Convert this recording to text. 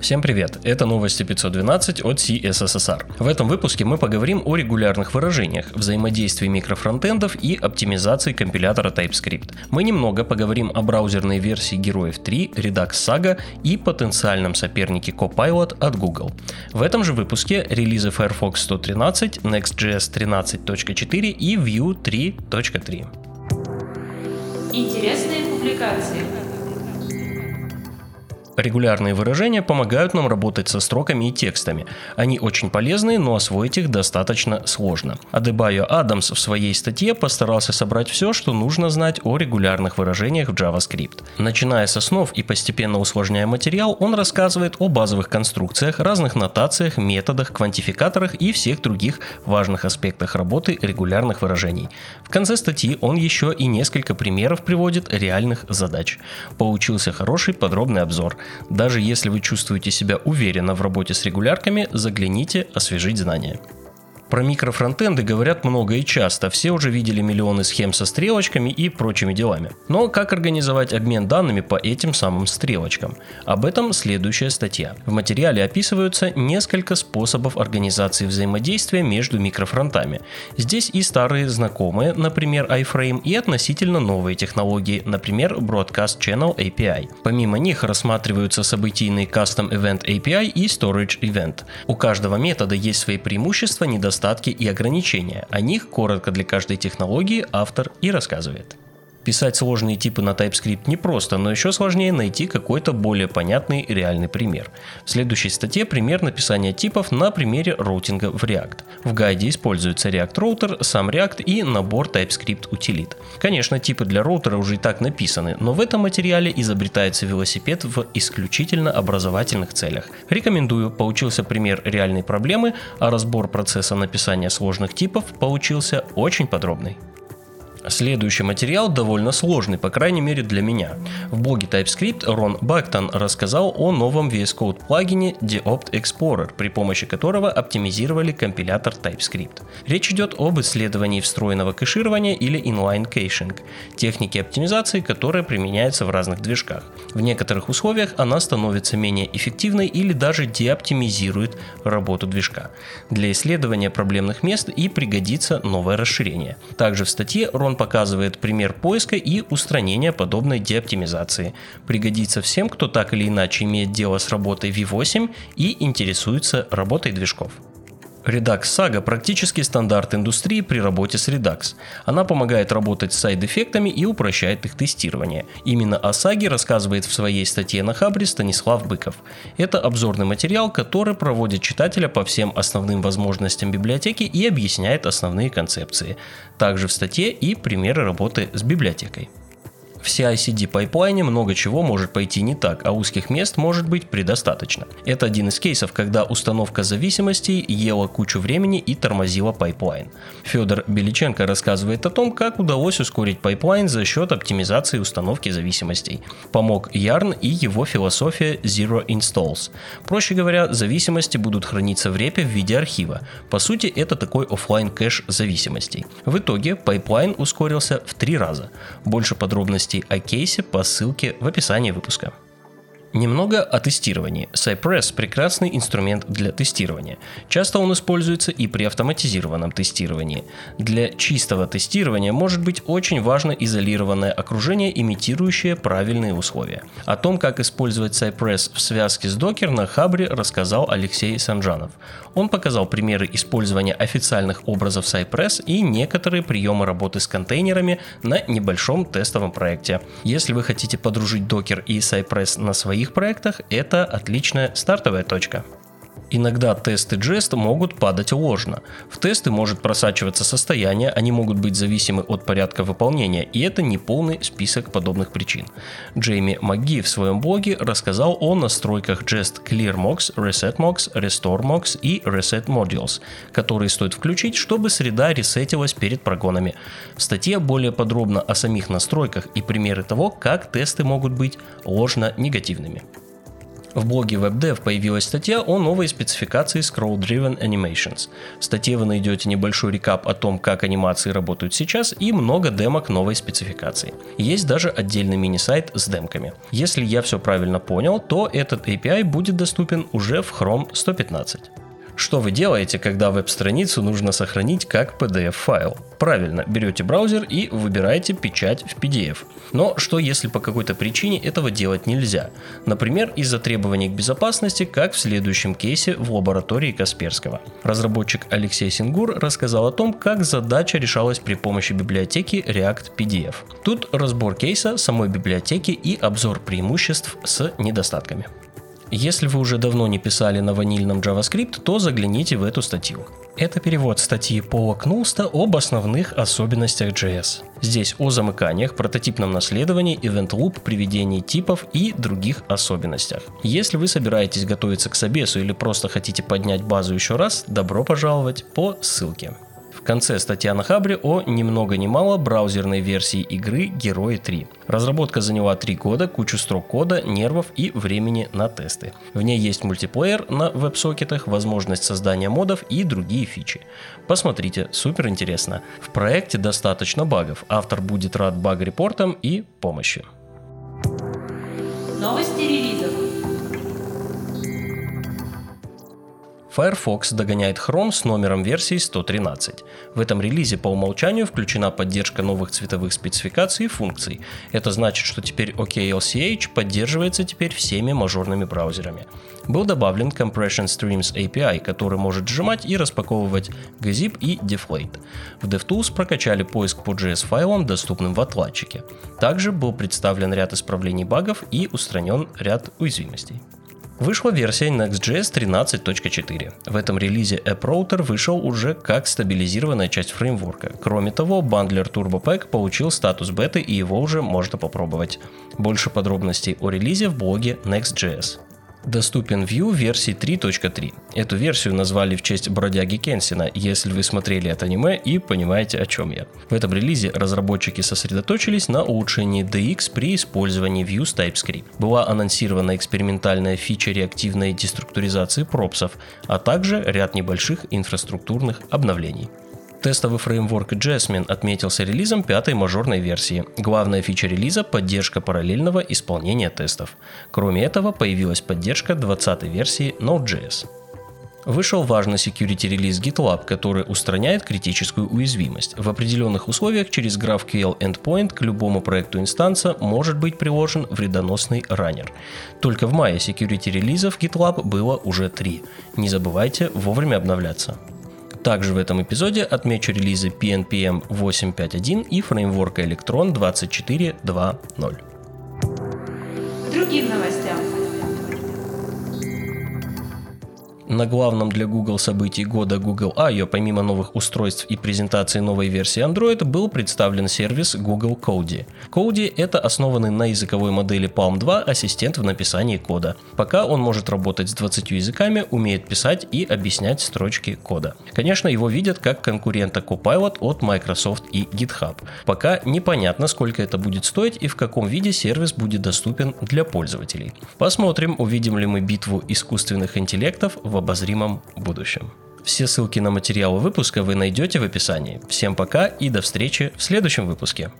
Всем привет, это новости 512 от CSSR. В этом выпуске мы поговорим о регулярных выражениях, взаимодействии микрофронтендов и оптимизации компилятора TypeScript. Мы немного поговорим о браузерной версии Героев 3, Redux Saga и потенциальном сопернике Copilot от Google. В этом же выпуске релизы Firefox 113, Next.js 13.4 и Vue 3.3. Интересные публикации. Регулярные выражения помогают нам работать со строками и текстами. Они очень полезны, но освоить их достаточно сложно. Адебайо Адамс в своей статье постарался собрать все, что нужно знать о регулярных выражениях в JavaScript. Начиная с основ и постепенно усложняя материал, он рассказывает о базовых конструкциях, разных нотациях, методах, квантификаторах и всех других важных аспектах работы регулярных выражений. В конце статьи он еще и несколько примеров приводит реальных задач. Получился хороший подробный обзор. Даже если вы чувствуете себя уверенно в работе с регулярками, загляните освежить знания. Про микрофронтенды говорят много и часто, все уже видели миллионы схем со стрелочками и прочими делами. Но как организовать обмен данными по этим самым стрелочкам? Об этом следующая статья. В материале описываются несколько способов организации взаимодействия между микрофронтами. Здесь и старые знакомые, например iFrame, и относительно новые технологии, например Broadcast Channel API. Помимо них рассматриваются событийный Custom Event API и Storage Event. У каждого метода есть свои преимущества, недостатки недостатки и ограничения. О них коротко для каждой технологии автор и рассказывает. Писать сложные типы на TypeScript непросто, но еще сложнее найти какой-то более понятный и реальный пример. В следующей статье пример написания типов на примере роутинга в React. В гайде используется React Router, сам React и набор TypeScript утилит. Конечно, типы для роутера уже и так написаны, но в этом материале изобретается велосипед в исключительно образовательных целях. Рекомендую, получился пример реальной проблемы, а разбор процесса написания сложных типов получился очень подробный. Следующий материал довольно сложный, по крайней мере для меня. В блоге TypeScript Рон Бактон рассказал о новом VS Code плагине Deopt Explorer, при помощи которого оптимизировали компилятор TypeScript. Речь идет об исследовании встроенного кэширования или inline caching, технике оптимизации, которая применяется в разных движках. В некоторых условиях она становится менее эффективной или даже деоптимизирует работу движка. Для исследования проблемных мест и пригодится новое расширение. Также в статье Рон показывает пример поиска и устранения подобной деоптимизации. Пригодится всем, кто так или иначе имеет дело с работой V8 и интересуется работой движков. Redux Saga практически стандарт индустрии при работе с Redux. Она помогает работать с сайд-эффектами и упрощает их тестирование. Именно о саге рассказывает в своей статье на Хабре Станислав Быков. Это обзорный материал, который проводит читателя по всем основным возможностям библиотеки и объясняет основные концепции. Также в статье и примеры работы с библиотекой. В CI/CD пайплайне много чего может пойти не так, а узких мест может быть предостаточно. Это один из кейсов, когда установка зависимостей ела кучу времени и тормозила пайплайн. Федор Беличенко рассказывает о том, как удалось ускорить пайплайн за счет оптимизации установки зависимостей. Помог Yarn и его философия Zero Installs. Проще говоря, зависимости будут храниться в репе в виде архива. По сути, это такой офлайн кэш зависимостей. В итоге пайплайн ускорился в три раза. Больше подробностей подробностей о кейсе по ссылке в описании выпуска. Немного о тестировании. Cypress – прекрасный инструмент для тестирования. Часто он используется и при автоматизированном тестировании. Для чистого тестирования может быть очень важно изолированное окружение, имитирующее правильные условия. О том, как использовать Cypress в связке с Docker на Хабре рассказал Алексей Санжанов. Он показал примеры использования официальных образов Cypress и некоторые приемы работы с контейнерами на небольшом тестовом проекте. Если вы хотите подружить Docker и Cypress на своих других проектах это отличная стартовая точка. Иногда тесты Jest могут падать ложно. В тесты может просачиваться состояние, они могут быть зависимы от порядка выполнения, и это не полный список подобных причин. Джейми МакГи в своем блоге рассказал о настройках Jest ClearMox, ResetMox, RestoreMox и Reset Modules, которые стоит включить, чтобы среда ресетилась перед прогонами. В статье более подробно о самих настройках и примеры того, как тесты могут быть ложно негативными. В блоге WebDev появилась статья о новой спецификации Scroll-Driven Animations. В статье вы найдете небольшой рекап о том, как анимации работают сейчас и много демок новой спецификации. Есть даже отдельный мини-сайт с демками. Если я все правильно понял, то этот API будет доступен уже в Chrome 115. Что вы делаете, когда веб-страницу нужно сохранить как PDF-файл? Правильно, берете браузер и выбираете печать в PDF. Но что если по какой-то причине этого делать нельзя? Например, из-за требований к безопасности, как в следующем кейсе в лаборатории Касперского. Разработчик Алексей Сингур рассказал о том, как задача решалась при помощи библиотеки React PDF. Тут разбор кейса, самой библиотеки и обзор преимуществ с недостатками. Если вы уже давно не писали на ванильном JavaScript, то загляните в эту статью. Это перевод статьи Пола Кнулста об основных особенностях JS. Здесь о замыканиях, прототипном наследовании, event loop, приведении типов и других особенностях. Если вы собираетесь готовиться к собесу или просто хотите поднять базу еще раз, добро пожаловать по ссылке конце статья на Хабре о ни много ни мало браузерной версии игры Герои 3. Разработка заняла 3 года, кучу строк кода, нервов и времени на тесты. В ней есть мультиплеер на веб-сокетах, возможность создания модов и другие фичи. Посмотрите, супер интересно. В проекте достаточно багов, автор будет рад баг-репортам и помощи. Новости релизов. Firefox догоняет Chrome с номером версии 113. В этом релизе по умолчанию включена поддержка новых цветовых спецификаций и функций. Это значит, что теперь OKLCH поддерживается теперь всеми мажорными браузерами. Был добавлен Compression Streams API, который может сжимать и распаковывать gzip и deflate. В DevTools прокачали поиск по JS файлам, доступным в отладчике. Также был представлен ряд исправлений багов и устранен ряд уязвимостей. Вышла версия Next.js 13.4. В этом релизе AppRouter вышел уже как стабилизированная часть фреймворка. Кроме того, бандлер TurboPack получил статус беты и его уже можно попробовать. Больше подробностей о релизе в блоге Next.js доступен Vue версии 3.3. Эту версию назвали в честь бродяги Кенсина, если вы смотрели это аниме и понимаете о чем я. В этом релизе разработчики сосредоточились на улучшении DX при использовании Vue с TypeScript. Была анонсирована экспериментальная фича реактивной деструктуризации пропсов, а также ряд небольших инфраструктурных обновлений. Тестовый фреймворк Jasmine отметился релизом пятой мажорной версии. Главная фича релиза – поддержка параллельного исполнения тестов. Кроме этого, появилась поддержка 20-й версии Node.js. Вышел важный security релиз GitLab, который устраняет критическую уязвимость. В определенных условиях через GraphQL endpoint к любому проекту инстанса может быть приложен вредоносный раннер. Только в мае security релизов GitLab было уже три. Не забывайте вовремя обновляться. Также в этом эпизоде отмечу релизы PNPM 8.5.1 и фреймворка Electron 24.2.0. Другим новостям. На главном для Google событии года Google I.O. помимо новых устройств и презентации новой версии Android был представлен сервис Google Cody. Cody – это основанный на языковой модели Palm 2 ассистент в написании кода. Пока он может работать с 20 языками, умеет писать и объяснять строчки кода. Конечно, его видят как конкурента Copilot от Microsoft и GitHub. Пока непонятно, сколько это будет стоить и в каком виде сервис будет доступен для пользователей. Посмотрим, увидим ли мы битву искусственных интеллектов в обозримом будущем. Все ссылки на материалы выпуска вы найдете в описании. Всем пока и до встречи в следующем выпуске.